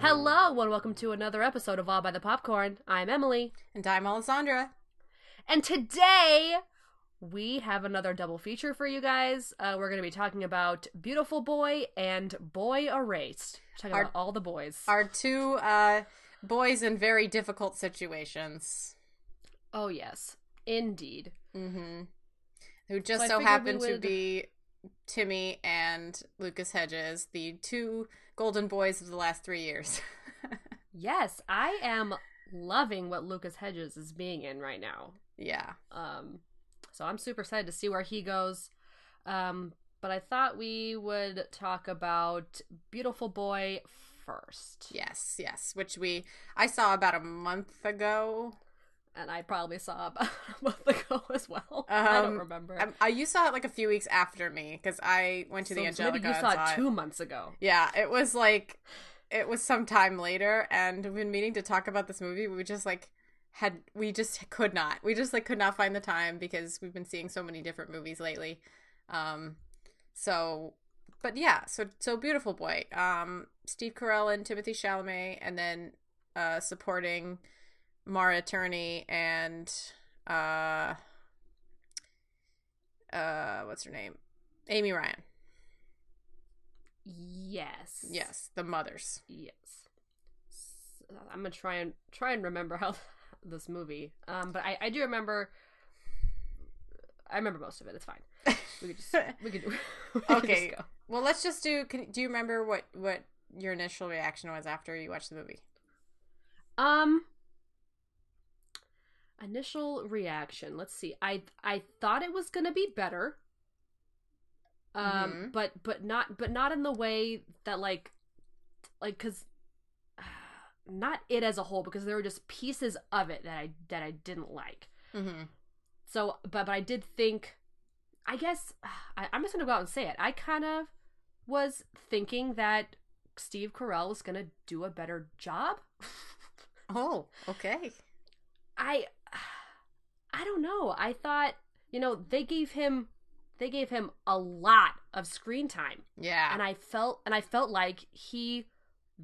Hello and welcome to another episode of All by the Popcorn. I'm Emily, And I'm Alessandra. and today we have another double feature for you guys. Uh, we're going to be talking about Beautiful Boy and Boy Erased. Talking Our- about all the boys. Our two uh, boys in very difficult situations. oh yes, indeed. Mm-hmm. Who just So so, happen we to be Timmy and Lucas Hedges, the two golden boys of the last three years. Yes, I am loving what Lucas Hedges is being in right now. yeah. Um, so I'm super excited to see where he goes. Um, but I thought we would talk about Beautiful Boy first. Yes, yes. Which we I saw about a month ago. And I probably saw about a month ago as well. I don't Um, remember. I, I you saw it like a few weeks after me because I went to so, the Angelika. maybe you and saw it it. two months ago. Yeah, it was like it was some time later and we've been meaning to talk about this movie. We just like had we just could not. We just like could not find the time because we've been seeing so many different movies lately. Um so but yeah, so so beautiful boy. Um Steve Carell and Timothy Chalamet and then uh supporting Maura Tierney and uh uh what's her name? Amy Ryan. Yes. Yes, the mothers. Yes. I'm gonna try and try and remember how this movie. Um, but I I do remember. I remember most of it. It's fine. We could just we could. We could Okay. Just. Well, let's just do. Can, do you remember what what your initial reaction was after you watched the movie? Um. Initial reaction. Let's see. I I thought it was gonna be better. Um, Mhm. but but not but not in the way that like, like because, not it as a whole because there were just pieces of it that I that I didn't like. Mm-hmm. So, but but I did think, I guess I, I'm just gonna go out and say it. I kind of was thinking that Steve Carell was gonna do a better job. Oh, okay. I I don't know. I thought, you know, they gave him they gave him a lot of screen time. Yeah. And I felt and I felt like he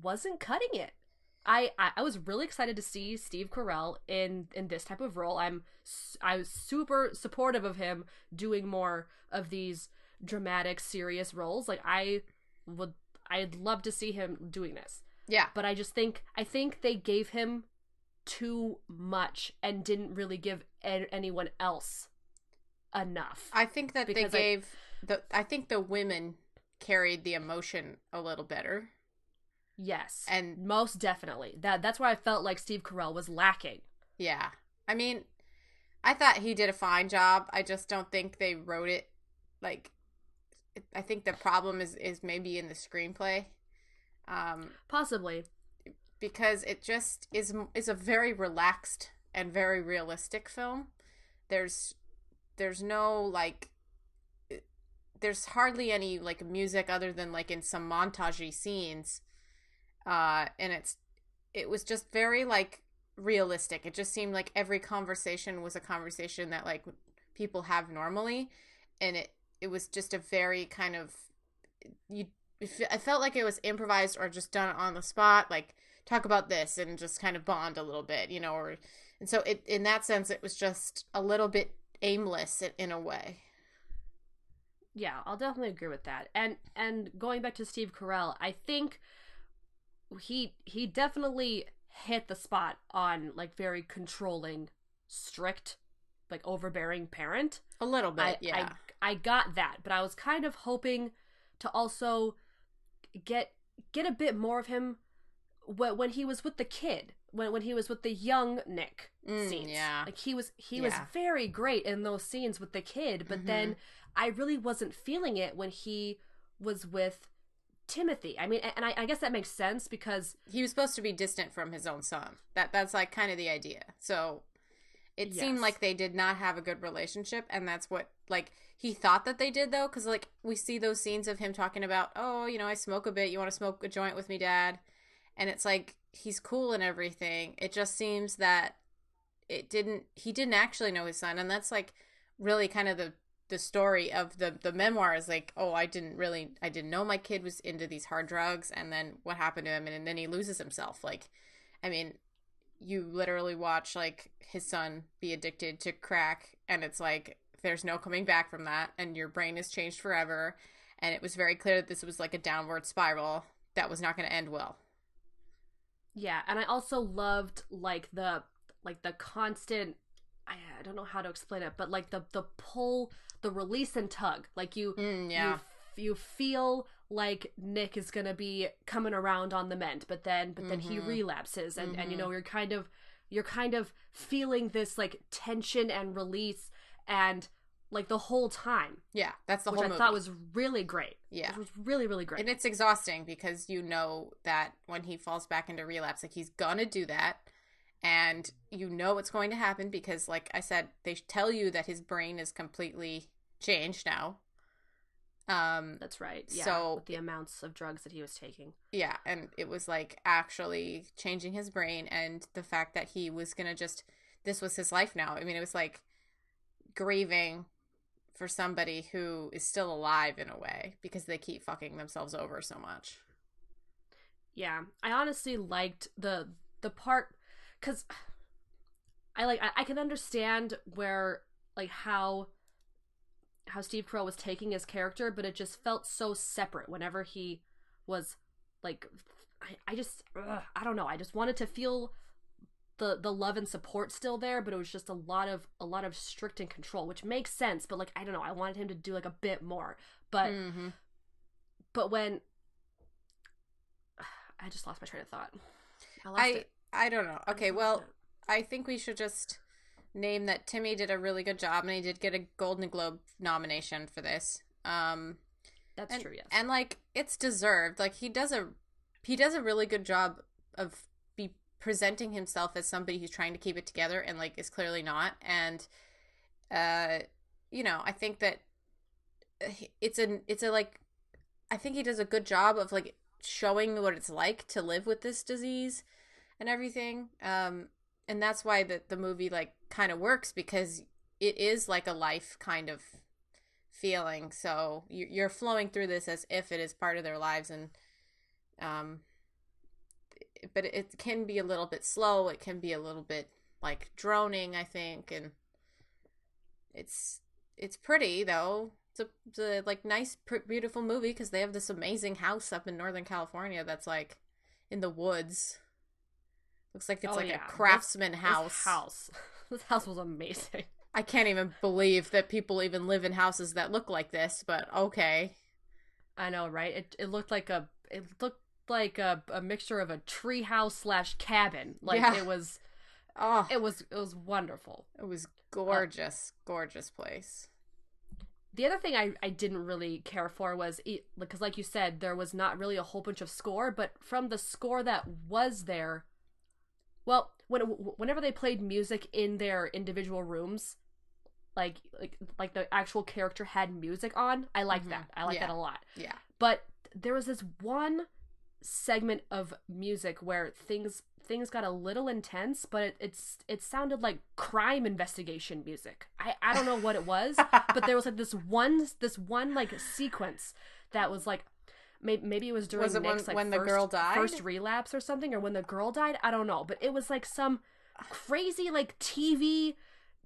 wasn't cutting it. I, I I was really excited to see Steve Carell in in this type of role. I'm I was super supportive of him doing more of these dramatic serious roles. Like I would I'd love to see him doing this yeah. but I just think I think they gave him too much and didn't really give a- anyone else enough. I think that they gave the. I think the women carried the emotion a little better. yes, and- most definitely that that's where I felt like Steve Carell was lacking. Yeah. I mean, I thought he did a fine job. I just don't think they wrote it like. I think the problem is is maybe in the screenplay. Um, Possibly, because it just is is a very relaxed and very realistic film. There's there's no like there's hardly any like music other than like in some montagey scenes. Uh and it's it was just very like realistic. It just seemed like every conversation was a conversation that like people have normally and it it was just a very kind of you I felt like it was improvised or just done on the spot like talk about this and just kind of bond a little bit, you know, or and so it in that sense it was just a little bit aimless in, in a way. yeah, I'll definitely agree with that. And and going back to Steve Carell, I think he he definitely hit the spot on like very controlling, strict, like overbearing parent. A little bit, I, yeah. I I got that, but I was kind of hoping to also get get a bit more of him when he was with the kid when when he was with the young Nick Mm, scenes. yeah. Like he was he was very great in those scenes with the kid, but then Mm-hmm. I really wasn't feeling it when he was with Timothy. I mean, and I, I guess that makes sense because he was supposed to be distant from his own son. That that's like kind of the idea. So it seemed like they did not have a good relationship, and that's what like he thought that they did though, because like we see those scenes of him talking about, oh, you know, I smoke a bit. You want to smoke a joint with me, Dad? And it's like he's cool and everything. It just seems that it didn't. He didn't actually know his son, and that's like really kind of the the story of the the memoir is like oh i didn't really i didn't know my kid was into these hard drugs and then what happened to him and, and then he loses himself like i mean you literally watch like his son be addicted to crack and it's like there's no coming back from that and your brain has changed forever and it was very clear that this was like a downward spiral that was not going to end well yeah, and I also loved like the like the constant I, I don't know how to explain it, but like the the pull, the release and tug. Like you Mm, yeah. you f- you feel like Nick is gonna be coming around on the mend, but then but then he Mhm. relapses, and and you know you're kind of you're kind of feeling this like tension and release, and like the whole time, yeah that's the which whole I movie thought was really great. Yeah. which was really really great. And it's exhausting because you know that when he falls back into relapse, like he's gonna do that. And you know what's going to happen because, like I said, they tell you that his brain is completely changed now. Um, That's right. Yeah, So- with the amounts of drugs that he was taking. yeah, and it was like actually changing his brain, and the fact that he was gonna just this was his life now. I mean, it was like grieving for somebody who is still alive in a way because they keep fucking themselves over so much. Yeah, I honestly liked the the part because I like I, I can understand where like how how Steve Carell was taking his character, but it just felt so separate whenever he was like I, I just ugh, I don't know I just wanted to feel the the love and support still there, but it was just a lot of a lot of strict and control, which makes sense. But like I don't know, I wanted him to do like a bit more, but Mhm. but when I just lost my train of thought. I lost I it. I don't know. I Okay, lost well. I think we should just name that Timmy did a really good job, and he did get a Golden Globe nomination for this. Um, that's and, true. Yes. and like it's deserved. Like he does a he does a really good job of presenting himself as somebody who's trying to keep it together and like is clearly not. And uh, you know, I think that uh, it's a it's a like I think he does a good job of like showing what it's like to live with this disease and everything. Um, and that's why the the movie like kind of works because it is like a life kind of feeling. So you're flowing through this as if it is part of their lives, and um, but it can be a little bit slow. It can be a little bit like droning, I think, and it's it's pretty though. It's a, it's a like nice, pr- beautiful movie because they have this amazing house up in Northern California that's like in the woods. Looks like it's Oh, like yeah. a craftsman This house. house. this house was amazing. I can't even believe that people even live in houses that look like this, but okay. I know, right? It it looked like a it looked like a, a mixture of a tree house slash cabin. Like Yeah. it was Oh, it was it was wonderful. it was gorgeous, gorgeous place. The other thing I, I didn't really care for was because, like you said, there was not really a whole bunch of score, but from the score that was there, well, when whenever they played music in their individual rooms, like like like the actual character had music on, I like Mhm. that. I like Yeah. that a lot. Yeah. But there was this one segment of music where things things got a little intense, but it, it's it sounded like crime investigation music. I I don't know what it was, but there was like this one this one like sequence that was like maybe, maybe it was during Was it when- like when the first, girl died? first relapse or something or when the girl died. I don't know, but it was like some crazy like TV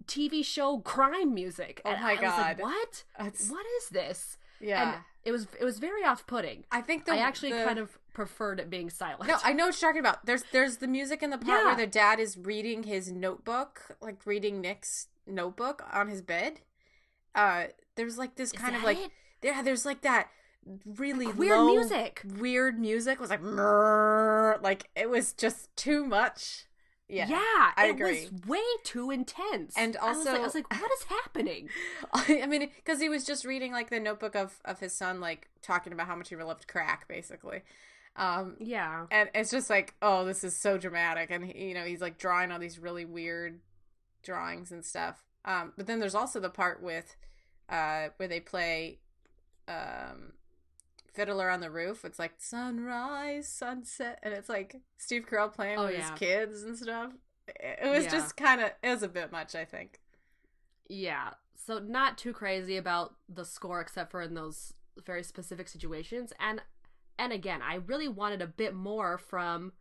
TV show crime music. Oh And my I was like, God. what? That's- What is this? Yeah. And it was it was very off putting. I think the I actually the- kind of preferred it being silent. No, I know what you're talking about. There's there's the music in the part Yeah. where the dad is reading his notebook, like reading Nick's notebook on his bed. Uh there's like this Is kind of like it? yeah, there's like that really Like weird low, music. Weird music was like like it was just too much. Yeah, yeah, I it agree. was way too intense. And I was like- also- I was like, what is happening? I mean, because he was just reading like the notebook of of his son, like talking about how much he loved crack, basically. Um, Yeah, and it's just like, oh, this is so dramatic, and he- you know, he's like drawing all these really weird drawings and stuff. Um, but then there's also the part with, uh, where they play, um, Fiddler on the Roof. It's like sunrise, sunset, and it's like Steve Carell playing Oh, with yeah. his kids and stuff. It was Yeah. just kind of, it was a bit much, I think. yeah. So not too crazy about the score, except for in those very specific situations. And and again, I really wanted a bit more from,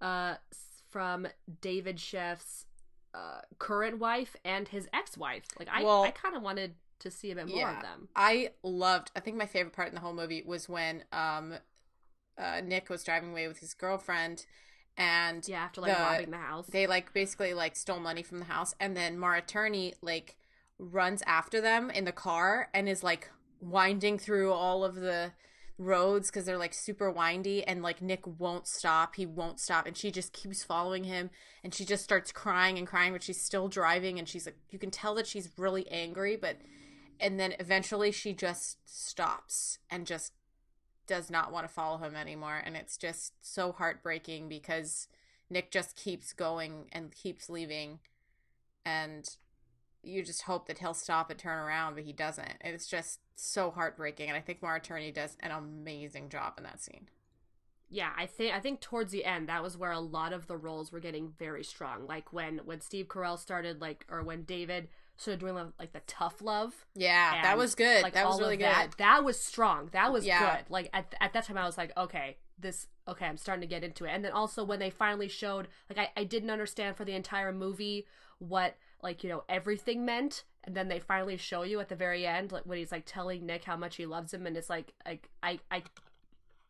uh, from David Sheff's uh, current wife and his ex-wife. Like I, Well- I kind of wanted to see a bit more of them. I loved. I think my favorite part in the whole movie was when um, uh, Nick was driving away with his girlfriend, and Yeah, after like the- robbing the house. they like basically like stole money from the house, and then Maura Tierney like runs after them in the car and is like winding through all of the roads because they're like super windy and like Nick won't stop he won't stop and she just keeps following him and she just starts crying and crying but she's still driving and she's like you can tell that she's really angry but and then eventually she just stops and just does not want to follow him anymore and it's just so heartbreaking because Nick just keeps going and keeps leaving and you just hope that he'll stop and turn around but he doesn't. It's just so heartbreaking and I think Maura Tierney does an amazing job in that scene. Yeah i think i think towards the end that was where a lot of the roles were getting very strong. Like when when steve carell started like or when david started doing like the tough love. Yeah that was good. like, that was all really good that, that was strong. That was Yeah. good. Like at, at that time i was like okay this okay i'm starting to get into it. And then also when they finally showed like i, I didn't understand for the entire movie what like you know everything meant. And then they finally show you at the very end like when he's like telling nick how much he loves him. And it's like like i i,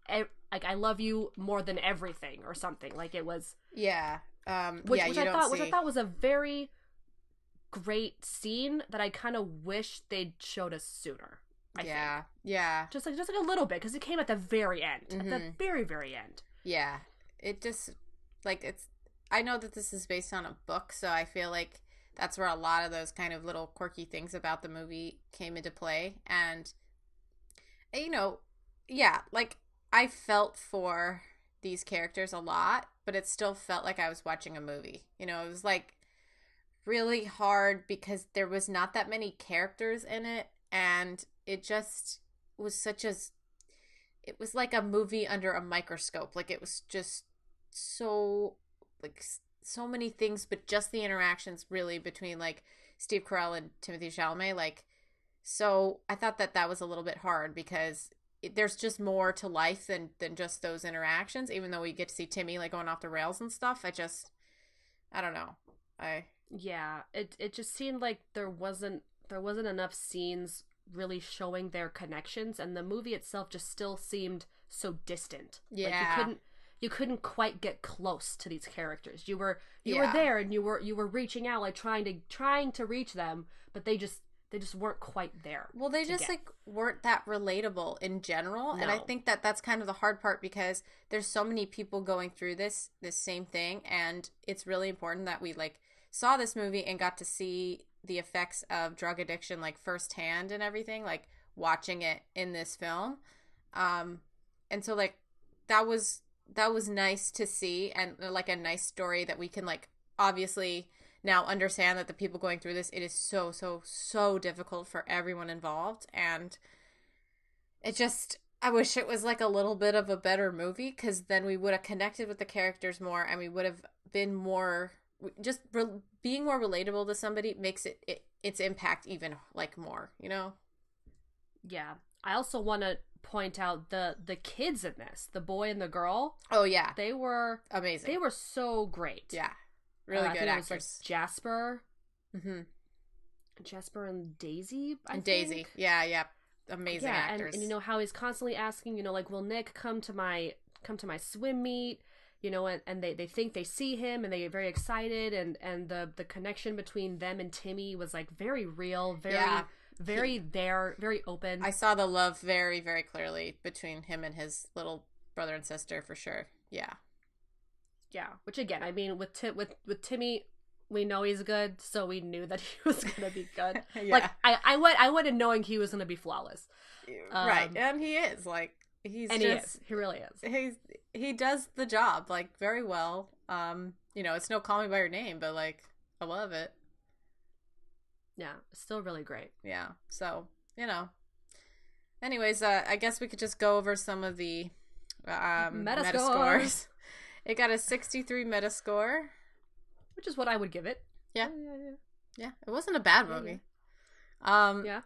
I like i love you more than everything or something. Like it was yeah. Um which, yeah which I thought see which I thought was a very great scene that I kind of wish they'd showed us sooner. I yeah think. yeah just like just like a little bit because it came at the very end, at the Mhm. very very end. Yeah. It just like it's I know that this is based on a book, so I feel like that's where a lot of those kind of little quirky things about the movie came into play and you know, yeah, like I felt for these characters a lot, but it still felt like I was watching a movie. You know, it was like really hard because there was not that many characters in it and it just was such a it was like a movie under a microscope. Like it was just so like so many things but just the interactions really between like Steve Carell and Timothy Chalamet like so I thought that that was a little bit hard because it, there's just more to life than than just those interactions even though we get to see Timmy like going off the rails and stuff. I just I don't know. I Yeah, it it just seemed like there wasn't there wasn't enough scenes really showing their connections, and the movie itself just still seemed so distant. like you couldn't you couldn't quite get close to these characters. You were you Yeah. were there, and you were you were reaching out, like trying to trying to reach them, but they just they just weren't quite there. Well, they just get. like weren't that relatable in general, and I think that that's kind of the hard part because there's so many people going through this this same thing, and it's really important that we like saw this movie and got to see the effects of drug addiction like firsthand and everything, like watching it in this film. Um, and so like that was that was nice to see and like a nice story that we can like obviously now understand that the people going through this it is so so so difficult for everyone involved and it just i wish it was like a little bit of a better movie because then we would have connected with the characters more and we would have been more just re- being more relatable to somebody makes it, it its impact even like more you know Yeah. I also want to point out the the kids in this, the boy and the girl. oh yeah They were amazing they were so great. yeah really Uh, good think was, like, actors Jasper, hmm Jasper and Daisy. I and daisy yeah yeah amazing yeah, actors And, and you know how he's constantly asking, you know, like, will Nick come to my come to my swim meet? You know, and, and they, they think they see him and they get very excited and, and the, the connection between them and Timmy was like very real, very Yeah. very there, very open. I saw the love very, very clearly between him and his little brother and sister for sure. Yeah. Yeah, which again, I mean, with Ti- with with Timmy, we know he's good, so we knew that he was gonna be good. Yeah. Like I, I went, I went in knowing he was gonna be flawless, right, Um, and he is like he's and just he is. He really is. he's he does the job like very well. Um, you know, it's no Call Me by Your Name, but like I love it. Yeah, still really great. Yeah. So you know. Anyways, uh, I guess we could just go over some of the um, Metascores. metascores. It got a 63 metascore. Which is what I would give it. Yeah. yeah, yeah. Yeah, it wasn't a bad Yeah, movie. Um, Yeah.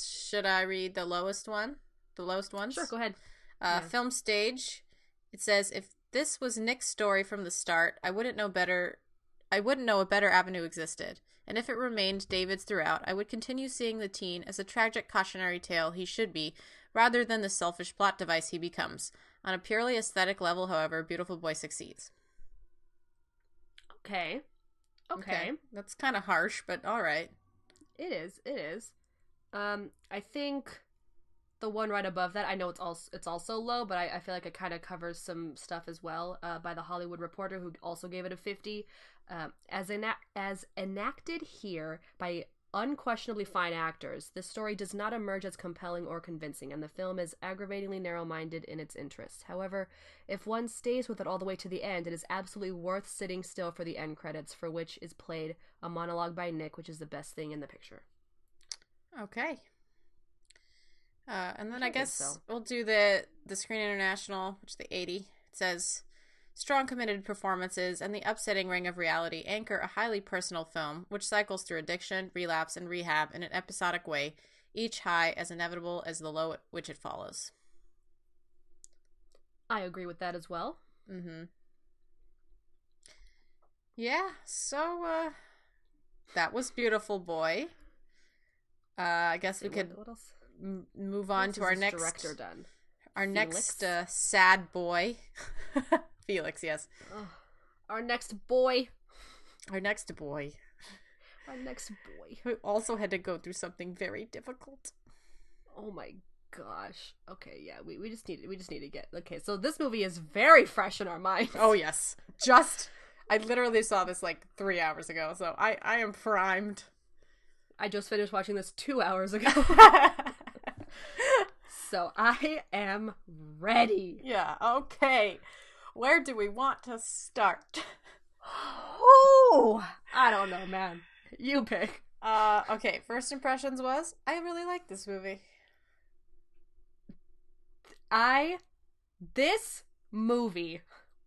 should I read the lowest one? The lowest ones? Sure, go ahead. Uh, Yeah. Film stage. It says if this was Nick's story from the start, I wouldn't know better. I wouldn't know a better avenue existed. And if it remained David's throughout, I would continue seeing the teen as a tragic cautionary tale he should be, rather than the selfish plot device he becomes. On a purely aesthetic level, however, Beautiful Boy succeeds. Okay. Okay. That's kind of harsh, but all right. It is. It is. Um, I think the one right above that, I know it's also it's also low, but I, I feel like it kind of covers some stuff as well. Uh, by the Hollywood Reporter, who also gave it a fifty. Um, as ena- as enacted here by unquestionably fine actors, this story does not emerge as compelling or convincing, and the film is aggravatingly narrow-minded in its interests. However, if one stays with it all the way to the end, it is absolutely worth sitting still for the end credits, for which is played a monologue by Nick, which is the best thing in the picture. Okay. Uh, and then I I, guess so. we'll do the the Screen International, which the 80. It says strong committed performances and the upsetting ring of reality anchor a highly personal film which cycles through addiction, relapse, and rehab in an episodic way, each high as inevitable as the low which it follows. I agree with that as well. Mm-hmm. Yeah, so uh that was beautiful boy. Uh I guess we could What else? M- move on to our next director done. our Felix? next uh, sad boy felix yes Ugh. Our next boy. our next boy Our next boy. who also had to go through something very difficult Oh my gosh. Okay, yeah, we, we just need we just need to get okay. So this movie is very fresh in our minds. oh yes just i literally saw this like three hours ago so i i am primed I just finished watching this two hours ago, so I am ready. yeah okay where do we want to start Oh, I don't know, man. You pick. uh okay first impressions was i really like this movie I this movie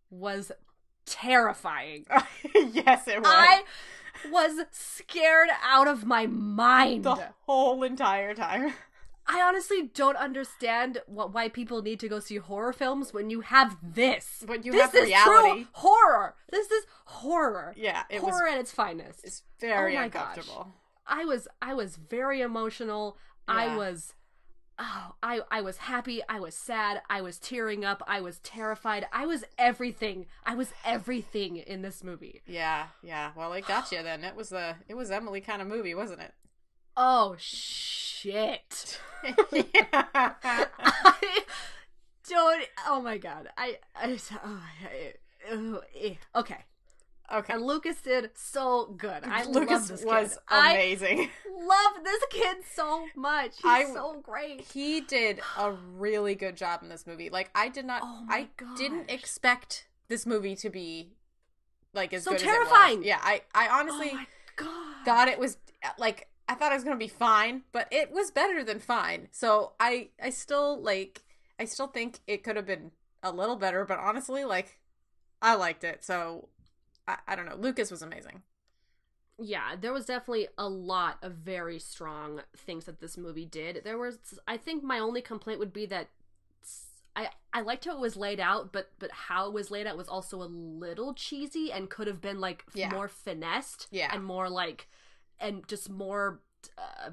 was terrifying. yes it was I was scared out of my mind. the whole entire time I honestly don't understand what why people need to go see horror films when you have this. When you this have is reality. true horror. This is horror. Yeah, it was- horror at its finest. it's very Oh my gosh. uncomfortable I was I was very emotional. I was oh, I I was happy, I was sad, I was tearing up, I was terrified. I was everything. I was everything in this movie. Yeah, yeah. Well, it got you then. It was a it was Emily kind of movie, wasn't it? Oh shit. I don't oh my god. I I, oh, I oh, eh. okay. Okay. And Lucas did so good. I love Lucas this was kid. I amazing. love this kid so much. He's I- so great. he did a really good job in this movie. Like I did not Oh I didn't expect this movie to be like as So good terrifying. as it was. Yeah, I I honestly oh my god. thought it was like I thought it was gonna be fine, but it was better than fine. So I I still like I still think it could have been a little better, but honestly, like I liked it. So I, I don't know. Lucas was amazing. yeah, there was definitely a lot of very strong things that this movie did. There was, I think, my only complaint would be that I I liked how it was laid out, but but how it was laid out was also a little cheesy and could have been like Yeah. more finessed, Yeah. and more like and just more uh,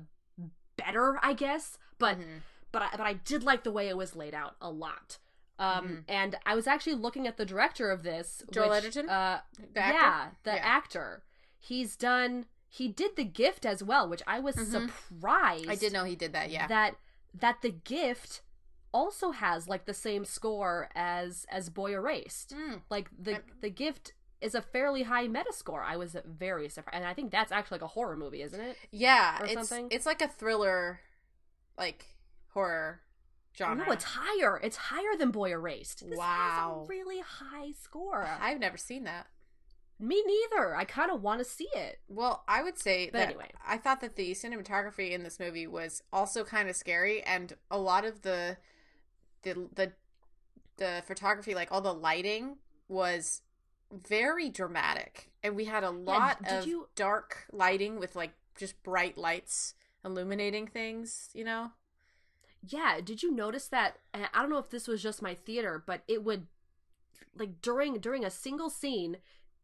better, I guess. But Mhm. but I, but I did like the way it was laid out a lot. Um, and I was actually looking at the director of this, Mm-hmm. Joel which, Edgerton? Uh, The actor? yeah, the Yeah. actor. He's done. He did the gift as well, which I was surprised. Mm-hmm. I did know he did that. Yeah. that that the gift also has like the same score as as Boy Erased. Mm. Like the I'm- the gift is a fairly high Metascore. I was very surprised, and I think that's actually like a horror movie, isn't it? Yeah, Or it's something? it's like a thriller, like horror genre. No, it's higher. It's higher than Boy Erased. This Wow. really high score. I've never seen that. Me neither. I kind of want to see it. Well, I would say But that anyway. I thought that the cinematography in this movie was also kind of scary, and a lot of the the the the photography, like all the lighting, was very dramatic, and we had a lot did of you- dark lighting with like just bright lights illuminating things. You know? Yeah, did you notice that? I don't know if this was just my theater, but it would like during during a single scene,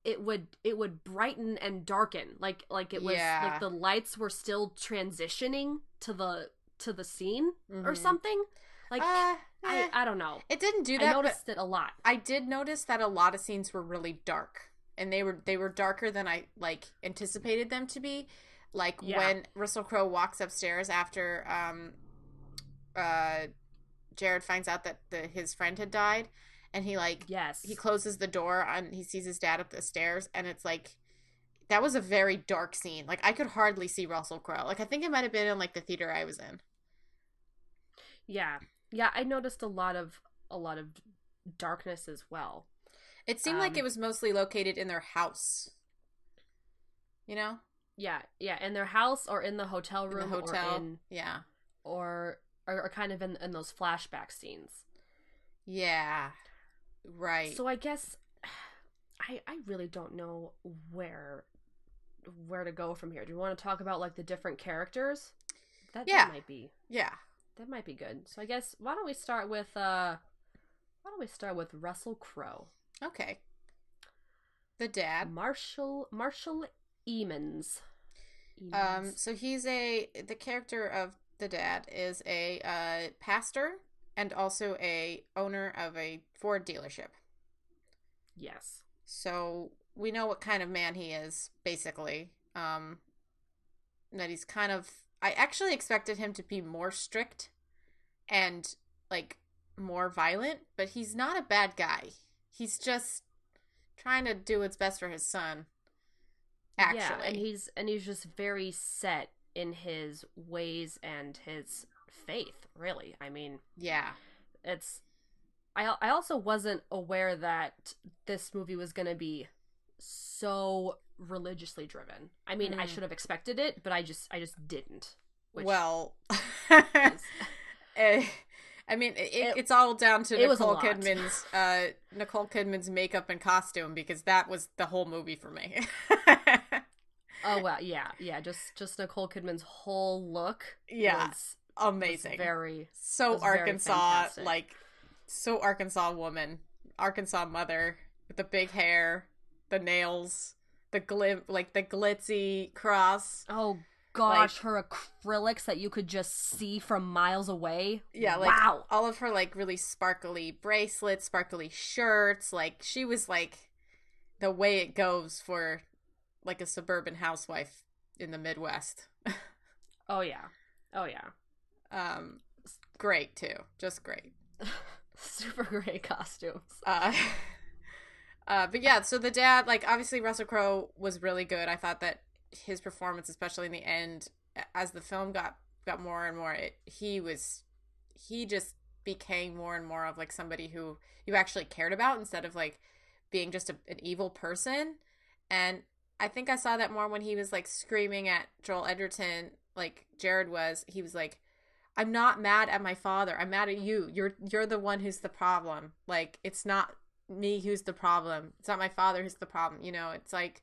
it would it would brighten and darken. Like like it was Yeah. like the lights were still transitioning to the to the scene or Mhm. something. Like Uh, I eh. I don't know. It didn't do that, but noticed it a lot. I did notice that a lot of scenes were really dark, and they were they were darker than I like anticipated them to be. Like Yeah. when Russell Crowe walks upstairs after um, uh, Jared finds out that the, his friend had died, and he like Yes. he closes the door and he sees his dad up the stairs, and it's like that was a very dark scene. Like I could hardly see Russell Crowe. Like I think it might have been in like the theater I was in. Yeah. Yeah, I noticed a lot of a lot of darkness as well. It seemed like Um, it was mostly located in their house. You know, Yeah, yeah, in their house or in the hotel in room the hotel. or in Yeah. or or, or kind of in in those flashback scenes. Yeah. Right. So I guess I I really don't know where where to go from here. Do you want to talk about like the different characters? That, Yeah. that might be yeah. That might be good. So I guess why don't we start with uh why don't we start with Russell Crowe? Okay. The dad. Marshall Marshall Eamons. Um so he's a the character of the dad is a uh pastor and also a owner of a Ford dealership. yes. So we know what kind of man he is basically. Um that he's kind of I actually expected him to be more strict and like more violent, but he's not a bad guy. He's just trying to do what's best for his son. Actually. Yeah, and he's and he's just very set in his ways and his faith, really. I mean, yeah. it's I I also wasn't aware that this movie was going to be so religiously driven. I mean, I Mm. should have expected it, but I just I just didn't. Which well, eh, I mean, it, It- it's all down to Nicole. Kidman's uh, Nicole Kidman's makeup and costume because that was the whole movie for me. oh well, yeah, yeah, just just Nicole Kidman's whole look Yeah. was, Amazing. was very so very Arkansas, fantastic. like so Arkansas woman, Arkansas mother with the big hair, the nails, the glim, like the glitzy cross. Oh gosh, her acrylics that you could just see from miles away. Yeah, like wow. all of her like really sparkly bracelets, sparkly shirts. Like she was like the way it goes for like a suburban housewife in the Midwest. Oh yeah. Oh yeah. Um, great too, just great. Super great costumes. Uh, uh, but yeah, so the dad, like obviously Russell Crowe was really good. I thought that his performance, especially in the end, as the film got got more and more, it, he was he just became more and more of like somebody who you actually cared about instead of like being just a, an evil person. And I think I saw that more when he was like screaming at Joel Edgerton, like Jared was. He was like, "I'm not mad at my father. I'm mad at you. You're you're the one who's the problem. Like it's not me who's the problem. It's not my father who's the problem. You know, it's like."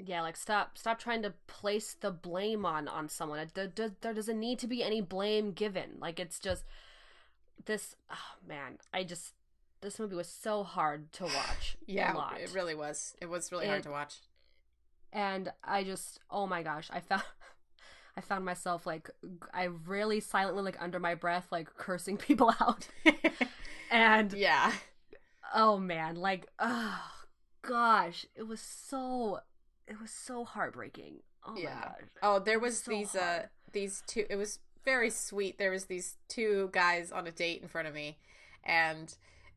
Yeah, like stop stop trying to place the blame on on someone. There, there, there doesn't need to be any blame given. Like it's just this oh man, I just this movie was so hard to watch. Yeah, it really was. It was really hard to watch. and I just oh my gosh, I found I found myself like I really silently like under my breath like cursing people out. and yeah. Oh man, like oh gosh, it was so it was so heartbreaking. Oh yeah. my gosh. Oh, there was So these uh these two it was very sweet. There was these two guys on a date in front of me, and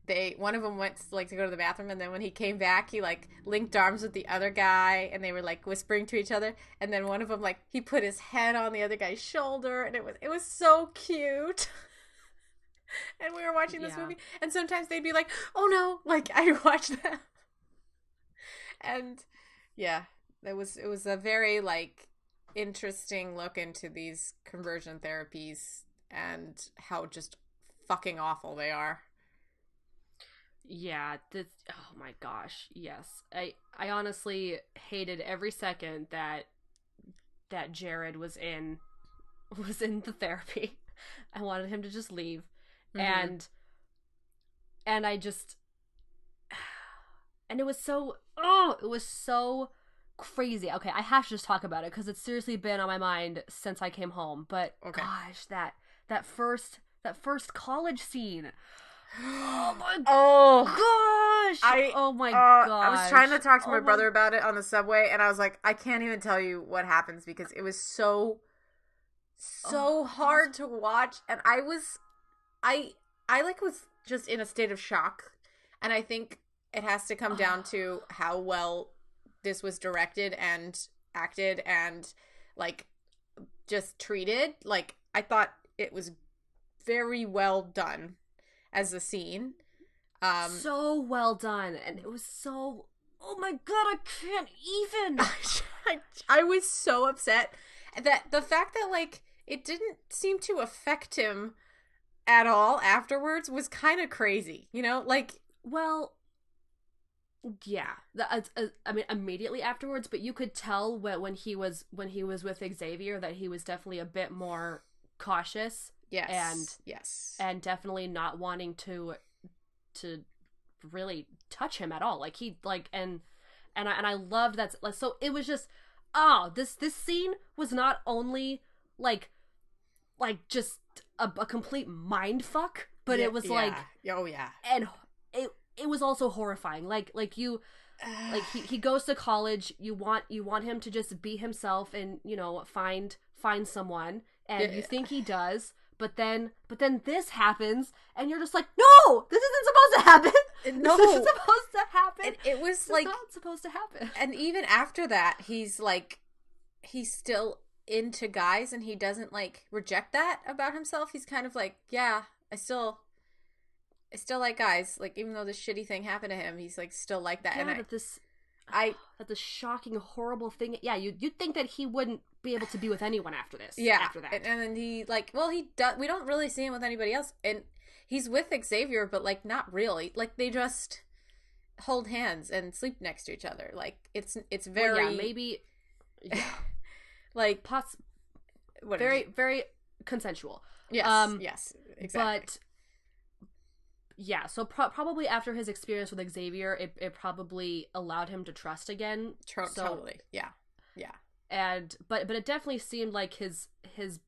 they one of them went to, like to go to the bathroom, and then when he came back, he like linked arms with the other guy, and they were like whispering to each other. And then one of them like he put his head on the other guy's shoulder, and it was it was so cute. and we were watching this Yeah. movie, and sometimes they'd be like, "Oh no!" Like I watch that and yeah, it was it was a very like interesting look into these conversion therapies and how just fucking awful they are. Yeah, this oh my gosh, yes. I I honestly hated every second that that Jared was in was in the therapy. I wanted him to just leave. Mhm. And and I just and it was so oh, it was so crazy. Okay, I have to just talk about it cuz it's seriously been on my mind since I came home. But Okay. gosh, that that first that first college scene. Oh my Oh, gosh! I oh my uh, gosh! I was trying to talk to my Oh brother about it on the subway, and I was like, I can't even tell you what happens because it was so, so Oh, hard to watch, and I was, I, I like was just in a state of shock, and I think it has to come down to how well this was directed and acted and like just treated. Like I thought it was very well done as a scene. Um, so well done, and it was so. Oh my god! I can't even. I, I was so upset that the fact that like it didn't seem to affect him at all afterwards was kind of crazy. You know, like Well, yeah. The, uh, uh, I mean, immediately afterwards, but you could tell when when he was when he was with Xavier that he was definitely a bit more cautious yes, And- yes, and definitely not wanting to to really touch him at all. Like he like and and I and I loved that. So, it was just oh this this scene was not only like like just a, a complete mind fuck, but Yeah, it was like oh yeah, and it it was also horrifying. Like like you like he, he goes to college. You want you want him to just be himself and you know find find someone and you Yeah. think he does but then but then this happens and you're just like no! This isn't supposed to happen! No. this isn't supposed to happen! It, it was This is like not supposed to happen. and even after that he's like he's still into guys and he doesn't like reject that about himself he's kind of like yeah i still i still like guys. Like even though this shitty thing happened to him he's like still like that. Yeah, and I, this I ah, that this shocking horrible thing yeah you you'd think that he wouldn't be able to be with anyone after this yeah after that. and, and then he like well he does we don't really see him with anybody else and he's with xavier but like not really. Like they just hold hands and sleep next to each other. Like it's it's Well, very yeah maybe yeah like poss- what very very consensual. Yes um, yes exactly. But yeah, so pro- probably after his experience with Xavier, it, it probably allowed him to trust again. Tro- so- totally. Yeah yeah. And but but it definitely seemed like his his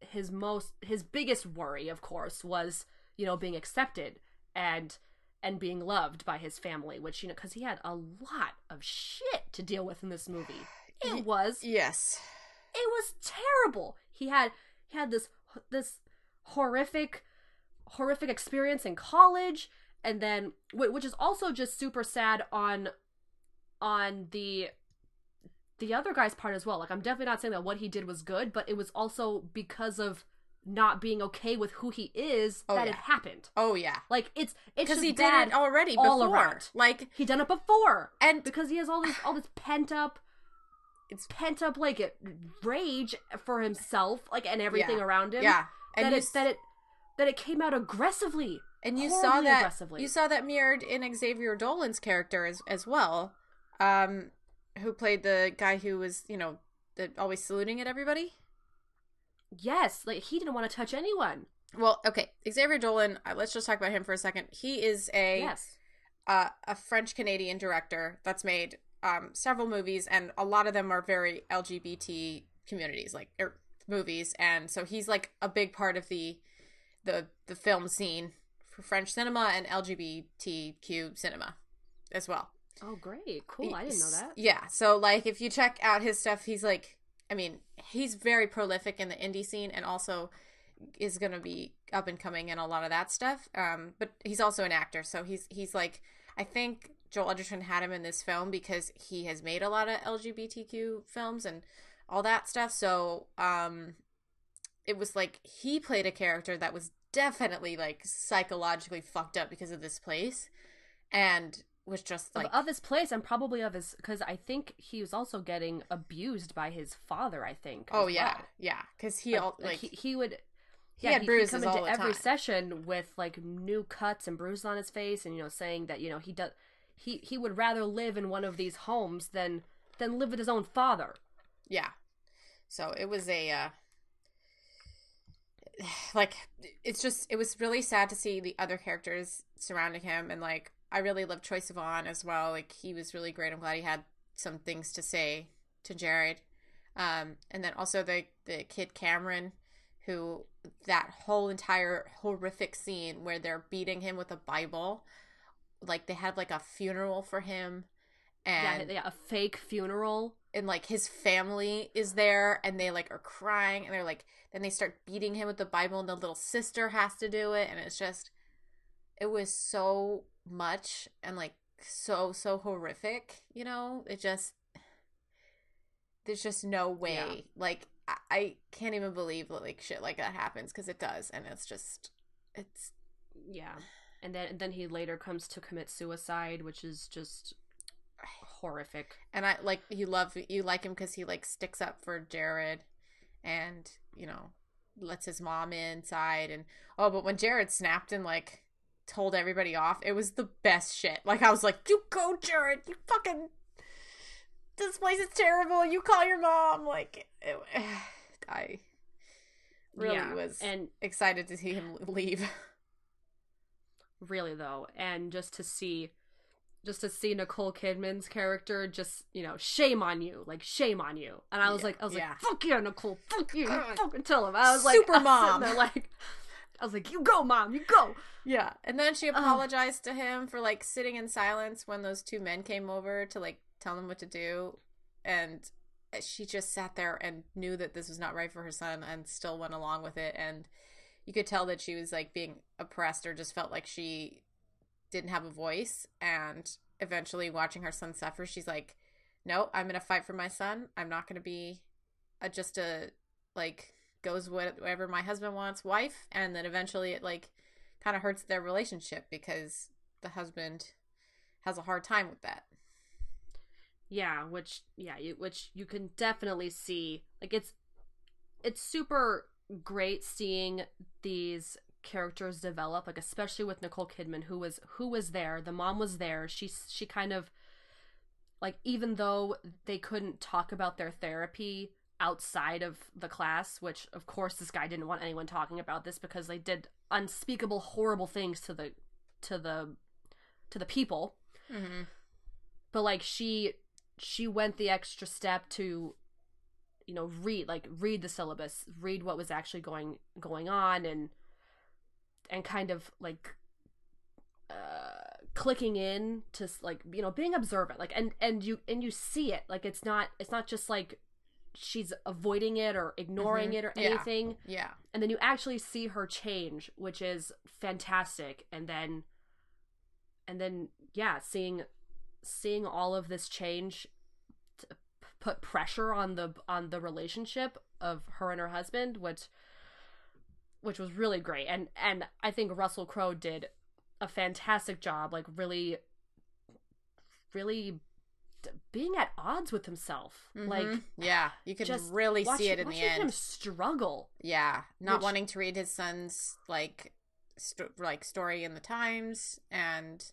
his most his biggest worry, of course, was you know being accepted and and being loved by his family, which you know because he had a lot of shit to deal with in this movie. It was yes it was terrible. He had he had this this horrific horrific experience in college and then which is also just super sad on on the the other guy's part as well. Like I'm definitely not saying that what he did was good, but it was also because of not being okay with who he is Oh, that it happened. oh yeah Like it's it's because he did it already before around. like He done it before, And- because he has all this all this pent up, pent up like rage for himself, like and everything Yeah. around him. yeah that and you it that it that it came out aggressively. and you saw that aggressively. you saw that mirrored in Xavier Dolan's character as as well, um, who played the guy who was you know the, always saluting at everybody. Yes, like he didn't want to touch anyone. Well, okay, Xavier Dolan. Uh, let's just talk about him for a second. He is a Yes. uh, a French Canadian director that's made um, several movies, and a lot of them are very LGBT communities, like er, movies, and so he's like a big part of the the the film scene for French cinema and LGBTQ cinema as well. Oh, great, cool! I didn't know that. Yeah, so like if you check out his stuff, he's like I mean, he's very prolific in the indie scene and also is going to be up and coming in a lot of that stuff. Um, but he's also an actor, so he's he's like I think Joel Edgerton had him in this film because he has made a lot of LGBTQ films and all that stuff. So um, it was like he played a character that was definitely like psychologically fucked up because of this place, and was just like of, of his place and probably of his because I think he was also getting abused by his father. I think. oh yeah, well. yeah, because he Like, all like, he, he would. he yeah, had he, bruises he'd come all into every time. session with like new cuts and bruises on his face, and you know, saying that you know he does he he would rather live in one of these homes than than live with his own father. Yeah. So it was a uh like it's just it was really sad to see the other characters surrounding him and like I really love Troye Sivan as well. Like he was really great. I'm glad he had some things to say to Jared. Um and then also the the kid Cameron who that whole entire horrific scene where they're beating him with a Bible. Like they had like a funeral for him and yeah, yeah, a fake funeral. and like his family is there and they like are crying and they're like then they start beating him with the bible and the little sister has to do it and it's just it was so much and like so so horrific you know it just there's just no way Yeah. like I, I can't even believe that like shit like that happens because it does and it's just it's Yeah, and then and then he later comes to commit suicide, which is just horrific. and I like you love you like him because he like sticks up for Jared, and you know lets his mom inside and oh, but when Jared snapped and like told everybody off, it was the best shit. Like I was like, you go, Jared, you fucking this place is terrible. You call your mom. Like it, I really Yeah, was and excited to see him leave. really though and just to see just to see nicole kidman's character just you know shame on you like shame on you and i was Yeah, like i was yeah. like fuck you nicole fuck you God. fucking tell him i was like Super I was sitting mom. there like i was like you go mom you go Yeah. And then she apologized to him for like sitting in silence when those two men came over to like tell him what to do. And she just sat there and knew that this was not right for her son and still went along with it. And you could tell that she was like being oppressed or just felt like she didn't have a voice. And eventually, watching her son suffer, she's like, no, I'm to fight for my son. I'm not to be a, just a like goes whatever my husband wants wife. And then eventually, it like kind of hurts their relationship because the husband has a hard time with that. yeah which yeah you which you can definitely see like it's it's super great seeing these characters develop like especially with Nicole Kidman who was who was there. The mom was there. She she kind of like even though they couldn't talk about their therapy outside of the class which of course this guy didn't want anyone talking about this because they did unspeakable horrible things to the to the to the people. Mm-hmm. but like she she went the extra step to you know read like read the syllabus read what was actually going going on and and kind of like uh clicking in to like you know being observant like and and you and you see it like it's not it's not just like she's avoiding it or ignoring Mhm. it or anything Yeah. and then you actually see her change which is fantastic and then and then yeah seeing seeing all of this change put pressure on the on the relationship of her and her husband which which was really great and and i think russell crowe did a fantastic job like really really being at odds with himself like Mhm. yeah, you could really watch- see it in the watching him end. struggle Yeah, not Which- wanting to read his son's like sto- like story in the Times and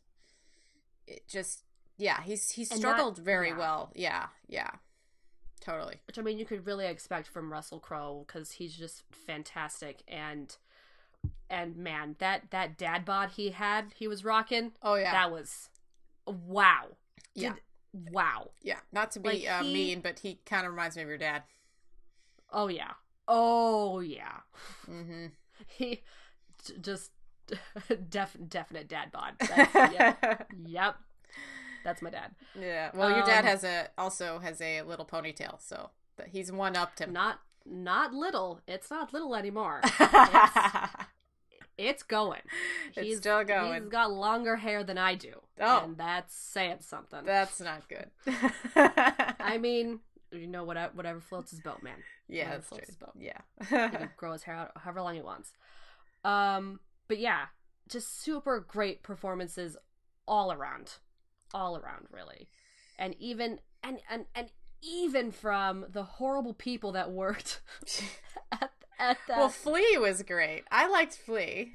it just yeah, he's And struggled not- very yeah. well. Yeah, yeah. Totally. which I mean you could really expect from Russell Crowe because he's just fantastic and and man that that dad bod he had he was rocking Oh yeah. that was wow yeah. Did- wow yeah. Not to be like, uh, he- mean, but he kind of reminds me of your dad. oh yeah oh yeah Mm-hmm. he just def definite dad bod That's- yep yep that's my dad yeah. Well, your dad Um, has a also has a little ponytail, so But he's one upped him. Not not little. It's not little anymore. It's, it's going. It's still going. He's got longer hair than I do. Oh. and that's saying something. That's not good. I mean, you know, whatever, whatever floats his boat, man. yeah, whatever that's true. floats his boat. He Yeah. can grow his hair out however long he wants. Um, but yeah, just super great performances all around, all around, really, and even and and and even from the horrible people that worked at, at that. well, Flea was great. I liked Flea.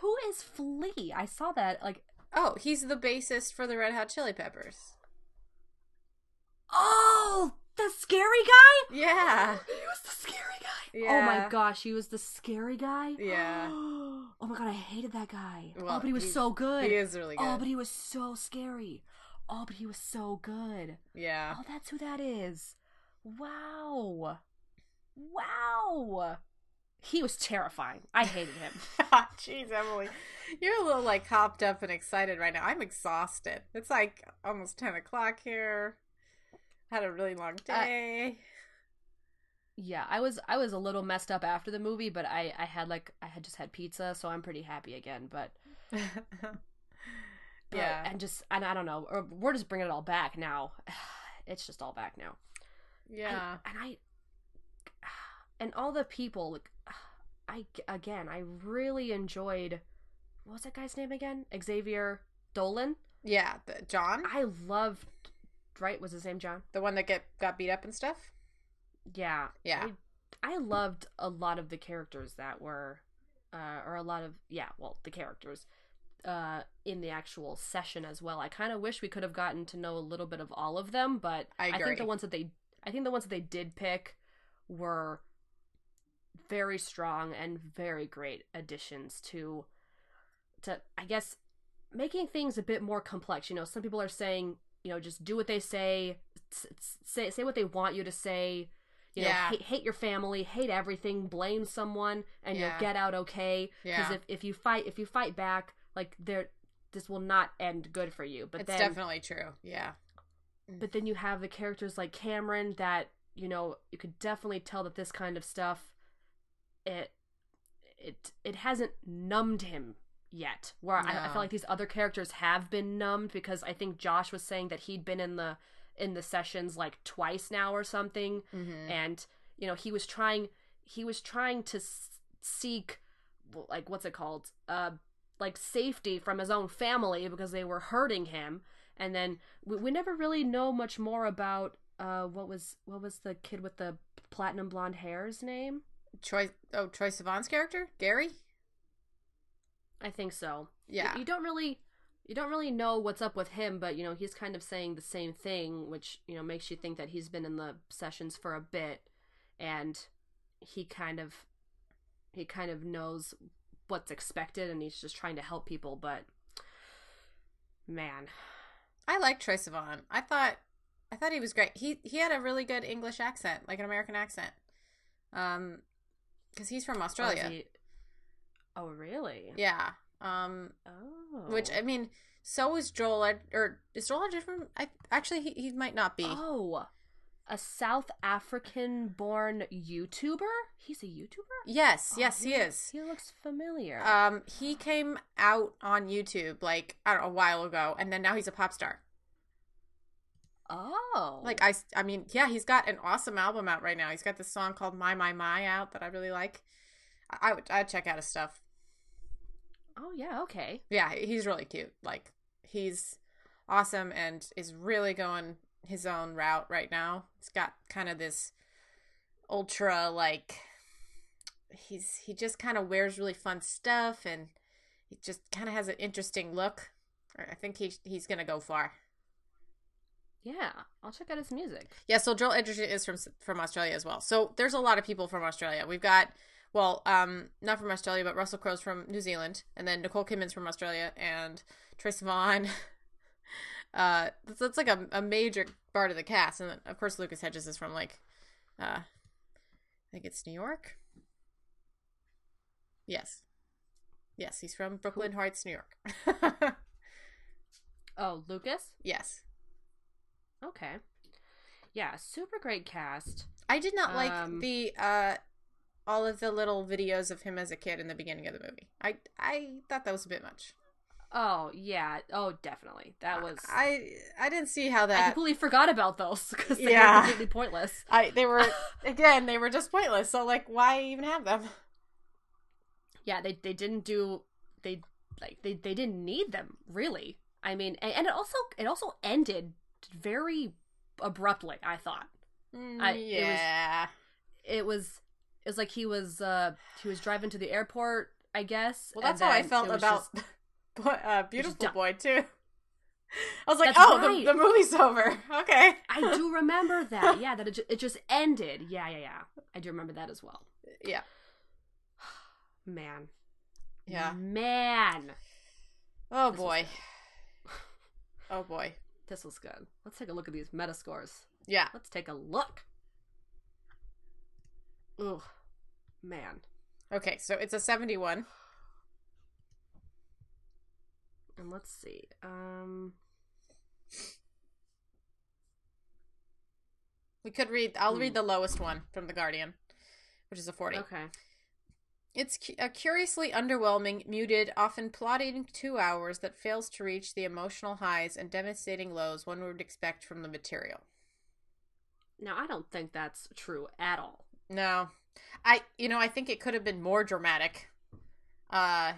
who is Flea? I saw that like. Oh, he's the bassist for the Red Hot Chili Peppers. Oh, the scary guy. Yeah. he was the scary guy. Yeah. Oh my gosh, he was the scary guy. Yeah. oh my god, I hated that guy. Oh, well, oh, but he was so good. He is really oh, good. Oh, but he was so scary. Oh, but he was so good. yeah. Oh, that's who that is. Wow. Wow. He was terrifying. I hated him. Jeez, Emily. You're a little like hopped up and excited right now. I'm exhausted. It's like almost 10 o'clock here. Had a really long day. yeah, I was I was a little messed up after the movie, but I I had like I had just had pizza, so I'm pretty happy again. But, but yeah. and just and I don't know, we're just bringing it all back now. It's just all back now. yeah. and, and I and all the people like I again I really enjoyed what was that guy's name again Xavier Dolan yeah. The, John? I loved right was his name John the one that get got beat up and stuff? yeah Yeah. I, I loved a lot of the characters that were uh or a lot of yeah well the characters uh in the actual session as well I kind of wish we could have gotten to know a little bit of all of them but I think the ones that they I think the ones that they did pick were very strong and very great additions to to I guess making things a bit more complex. You know, some people are saying, you know, just do what they say, say say what they want you to say. You know, Yeah. hate, hate your family, hate everything, blame someone, and Yeah. you'll get out okay. Because Yeah. if, if you fight if you fight back, like there, this will not end good for you. But it's then definitely true. Yeah. Mm. but then you have the characters like Cameron that you know you could definitely tell that this kind of stuff it it it hasn't numbed him yet where I, I feel like these other characters have been numbed because I think Josh was saying that he'd been in the in the sessions like twice now or something Mhm. and you know he was trying he was trying to s- seek like what's it called uh like safety from his own family because they were hurting him and then we, we never really know much more about uh what was what was the kid with the platinum blonde hair's name Troy oh, Troye Sivan's character? Gary? I think so Yeah. you, you don't really you don't really know what's up with him but you know he's kind of saying the same thing which you know makes you think that he's been in the sessions for a bit and he kind of he kind of knows what's expected and he's just trying to help people but man I like Troye Sivan. I thought I thought he was great. He he had a really good English accent, like an American accent. Um cuz he's from Oh, Australia. Oh really Yeah. Um oh which I mean, so is Joel Ed- or is Joel Edgerton from I actually he, he might not be. oh a south african born youtuber he's a youtuber Yes, Oh, yes, he is. he looks familiar Um he came out on YouTube like I don't know a while ago and then now he's a pop star. oh Like I I mean, yeah, he's got an awesome album out right now. He's got this song called My My My out that I really like. I, I would I'd check out his stuff. Oh yeah okay Yeah, he's really cute. Like he's awesome and is really going his own route right now. He's got kind of this ultra like he's he just kind of wears really fun stuff and he just kind of has an interesting look. I think he he's going to go far. yeah i'll check out his music Yeah, so Joel Edgerton is from from Australia as well. So there's a lot of people from Australia. We've got well, um, not from Australia, but Russell Crowe's from New Zealand, and then Nicole Kidman's from Australia, and Trace Vaughn. Uh, that's, that's like a, a major part of the cast, and then, of course Lucas Hedges is from like, uh, I think it's New York. Yes, yes, he's from Brooklyn Heights, New York. oh lucas yes, okay yeah super great cast I did not like Um, the uh all of the little videos of him as a kid in the beginning of the movie. I I thought that was a bit much. Oh yeah. Oh definitely. That was. I, I didn't see how that I completely forgot about those because they Yeah. were completely pointless. I they were again they were just pointless. So like why even have them? Yeah, they they didn't do they like they they didn't need them really. I mean, and, and it also it also ended very abruptly. I thought I- mm, yeah. it was it was like he was uh he was driving to the airport. I guess. well, that's how I felt about just- uh, Beautiful. Boy too. I was like, That's oh, right. the, the movie's over. Okay. I do remember that. Yeah, that it, ju- it just ended. Yeah, yeah, yeah. I do remember that as well. Yeah. Man. Yeah. Man. Oh This boy. Oh boy. This was good. Let's take a look at these meta scores. Yeah. Let's take a look. Ugh. Man. Okay, so it's a 71. And let's see. Um We could read. I'll Hmm. read the lowest one from the Guardian, which is a 40. okay. It's cu- a curiously underwhelming, muted, often plodding two hours that fails to reach the emotional highs and devastating lows one would expect from the material. Now I don't think that's true at all. No, I. You know, I think it could have been more dramatic. Uh,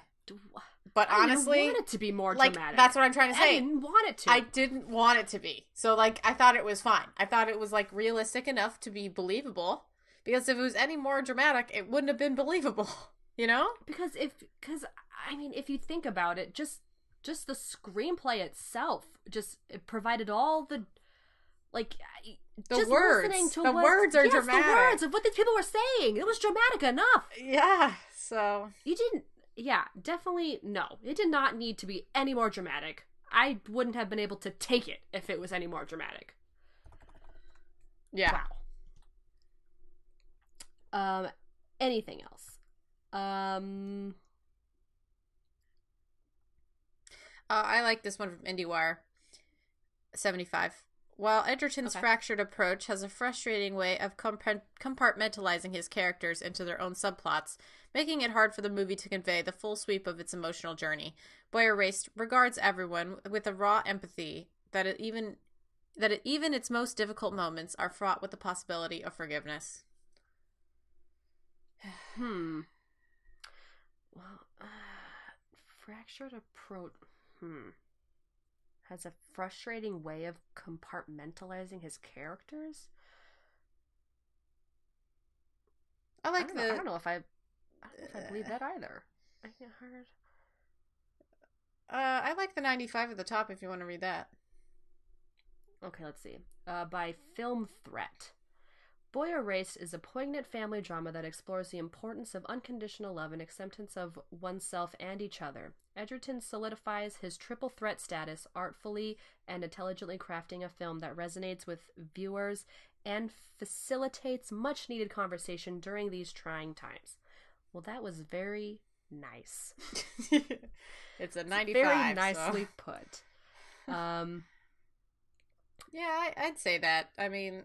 but I honestly, didn't want it to be more like dramatic. that's what I'm trying to say. I didn't want it to. I didn't want it to be. So like I thought it was fine. I thought it was like realistic enough to be believable. Because if it was any more dramatic, it wouldn't have been believable. You know? because if because I mean if you think about it, just just the screenplay itself just it provided all the like The just words. listening to The what- words are yes, dramatic. The words of what these people were saying. It was dramatic enough. Yeah. So You didn't. Yeah, definitely no. It did not need to be any more dramatic. I wouldn't have been able to take it if it was any more dramatic. yeah. Wow. Um, anything else? Um, Uh, I like this one from IndieWire. 75. While Edgerton's Okay. fractured approach has a frustrating way of compar- compartmentalizing his characters into their own subplots, making it hard for the movie to convey the full sweep of its emotional journey, Boy Erased regards everyone with a raw empathy that it even that it, even its most difficult moments are fraught with the possibility of forgiveness. hmm. Well, uh, fractured approach. Hmm. Has a frustrating way of compartmentalizing his characters. I I like don't, the know, I don't know if I. I don't know if I believe that either. I get hard. uh, I like the 95 at the top if you want to read that. Okay, let's see. Uh, by Film Threat. Boy Erased is a poignant family drama that explores the importance of unconditional love and acceptance of oneself and each other. Edgerton solidifies his triple threat status artfully and intelligently crafting a film that resonates with viewers and facilitates much needed conversation during these trying times. Well, that was very nice. it's a 95. very so- nicely put. Um, Yeah, I, I'd say that. I mean,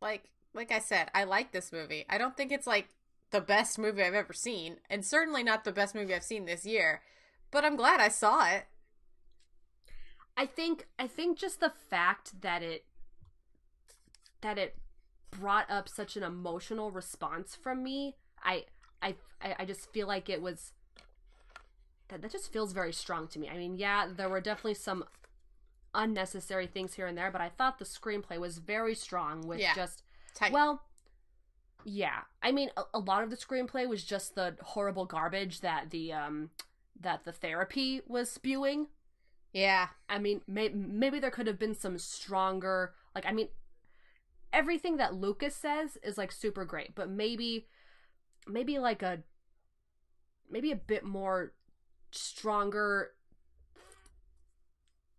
like like I said, I like this movie. I don't think it's like the best movie I've ever seen, and certainly not the best movie I've seen this year. But I'm glad I saw it. I think I think just the fact that it that it brought up such an emotional response from me, I I I just feel like it was that that just feels very strong to me. I mean, yeah, there were definitely some unnecessary things here and there, but I thought the screenplay was very strong with Yeah. just Tight. well, yeah. I mean, a, a lot of the screenplay was just the horrible garbage that the um that the therapy was spewing. yeah, I mean, may- maybe there could have been some stronger. Like, I mean, everything that Lucas says is like super great, but maybe, maybe like a, maybe a bit more stronger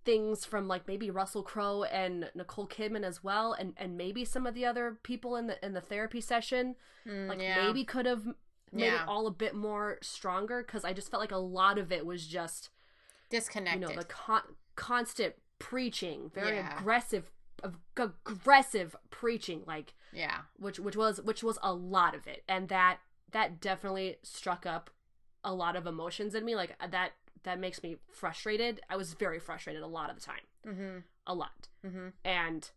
things from like maybe Russell Crowe and Nicole Kidman as well, and and maybe some of the other people in the in the therapy session, Mm, like yeah. maybe could have made Yeah. it all a bit more stronger because I just felt like a lot of it was just disconnected. you know the con- constant preaching very Yeah. aggressive of aggressive preaching like Yeah. which which was which was a lot of it and that that definitely struck up a lot of emotions in me like that that makes me frustrated i was very frustrated a lot of the time Mm-hmm. a lot Mm-hmm. and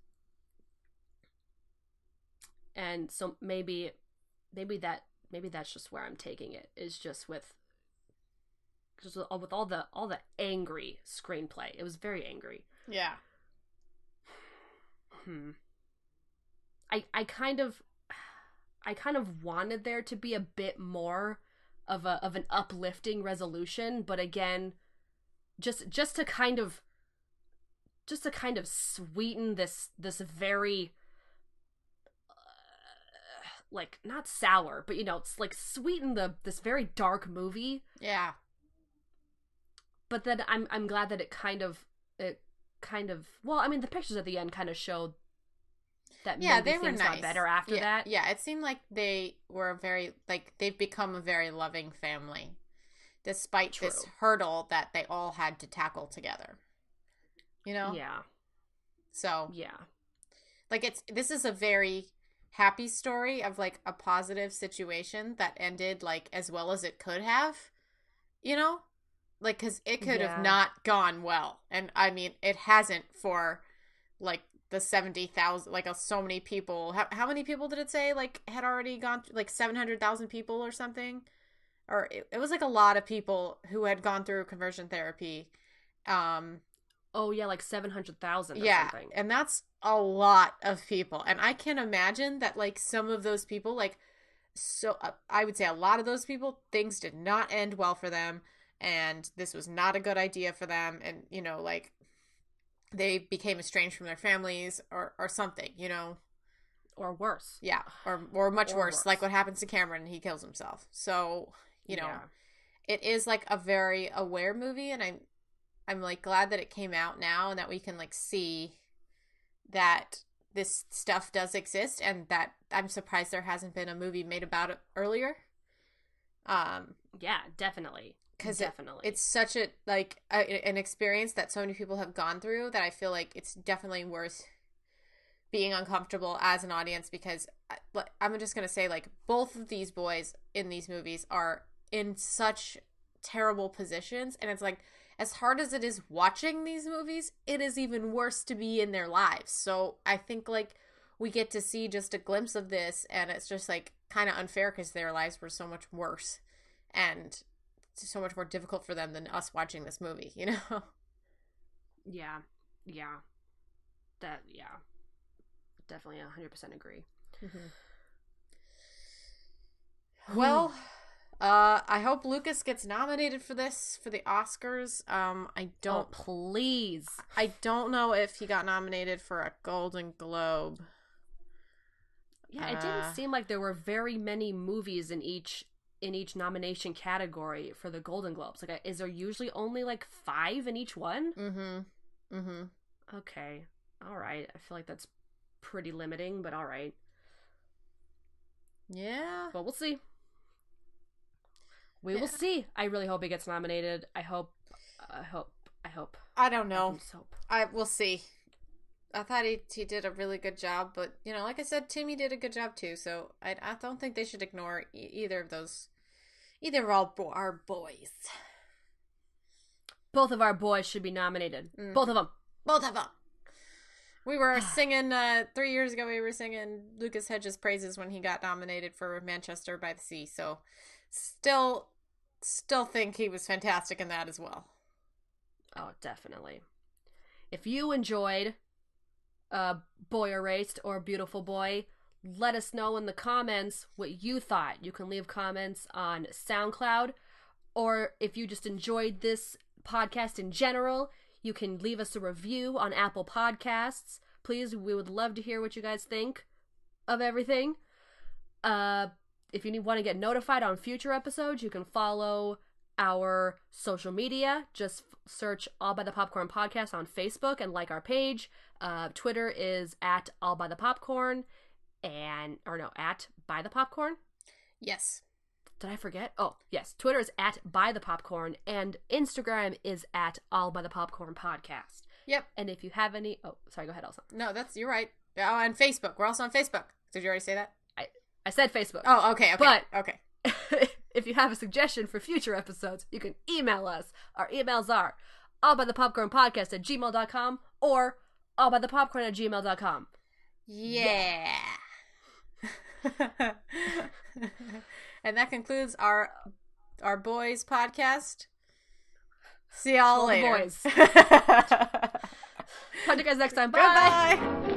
and so maybe maybe that maybe that's just where i'm taking it is just with just with all, with all the all the angry screenplay it was very angry Yeah. hmm i i kind of i kind of wanted there to be a bit more of a of an uplifting resolution but again just just to kind of just to kind of sweeten this this very uh, like not sour but you know it's like sweeten the this very dark movie Yeah. but then i'm i'm glad that it kind of it kind of well i mean the pictures at the end kind of showed that Yeah, maybe they were things nice. got better after yeah, that Yeah, it seemed like they were very like they've become a very loving family, despite this hurdle that they all had to tackle together. You know. yeah So yeah like it's this is a very happy story of like a positive situation that ended like as well as it could have you know like because it could Yeah. have not gone well and i mean it hasn't for like the 70,000 like uh, so many people. How, how many people did it say like had already gone through like 700,000 people or something? Or it, it was like a lot of people who had gone through conversion therapy um oh yeah like 700000 or yeah something. and that's a lot of people. And i can imagine that like some of those people like so uh, i would say a lot of those people things did not end well for them and this was not a good idea for them. And you know like they became estranged from their families or or something you know? Or worse. Yeah or or much Or worse, worse. like what happens to cameron he kills himself. So you know Yeah. it is like a very aware movie and i'm i'm like glad that it came out now and that we can like see that this stuff does exist and that i'm surprised there hasn't been a movie made about it earlier. Um yeah definitely because definitely. it's such a like a, an experience that so many people have gone through that i feel like it's definitely worth being uncomfortable as an audience because uh, I- i'm just gonna say like both of these boys in these movies are in such terrible positions and it's like as hard as it is watching these movies it is even worse to be in their lives. So i think like we get to see just a glimpse of this and it's just like kind of unfair because their lives were so much worse. And so much more difficult for them than us watching this movie you know? Yeah. Yeah. That yeah. Definitely 100% agree. Well uh i hope lucas gets nominated for this for the oscars. Um i oh don't please. I don't know if he got nominated for a golden globe. Yeah it Uh, didn't seem like there were very many movies in each in each nomination category for the golden globes? Like is there usually only like five in each one? Mm-hmm. Mm-hmm. Okay. All right. I feel like that's pretty limiting but all right. Yeah. But we'll see. We Yeah. will see. I really hope he gets nominated. I hope i hope i hope. I don't I know just hope. i will see i thought he, he did a really good job but you know like i said timmy did a good job too so i, I don't think they should ignore e- either of those either of all bo- our boys both of our boys should be nominated Mm. both of them both of them. We were singing uh, three years ago. We were singing Lucas Hedges' praises when he got nominated for Manchester by the Sea. So, still, still think he was fantastic in that as well. Oh, definitely. If you enjoyed uh, Boy Erased or Beautiful Boy, let us know in the comments what you thought. You can leave comments on SoundCloud, or if you just enjoyed this podcast in general, you can leave us a review on Apple Podcasts. Please, we would love to hear what you guys think of everything. Uh, if you want to get notified on future episodes, you can follow our social media. Just f- search All by the Popcorn Podcast on Facebook and like our page. Uh, Twitter is at All by the Popcorn, and or no, at By the Popcorn. Yes. Did I forget? Oh, yes. Twitter is at By the Popcorn, and Instagram is at All by the Popcorn Podcast. Yep. And if you have any, oh, sorry, go ahead, Elsa. No, that's you're right. Oh, and Facebook. We're also on Facebook. Did you already say that? I, I said Facebook. Oh, okay, okay. But- okay. if you have a suggestion for future episodes, you can email us. Our emails are all by the popcorn podcast at gmail.com or all by the popcorn at gmail.com. Yeah. and that concludes our our boys podcast. See y'all All the later. boys. Talk to you guys next time. Bye. Goodbye.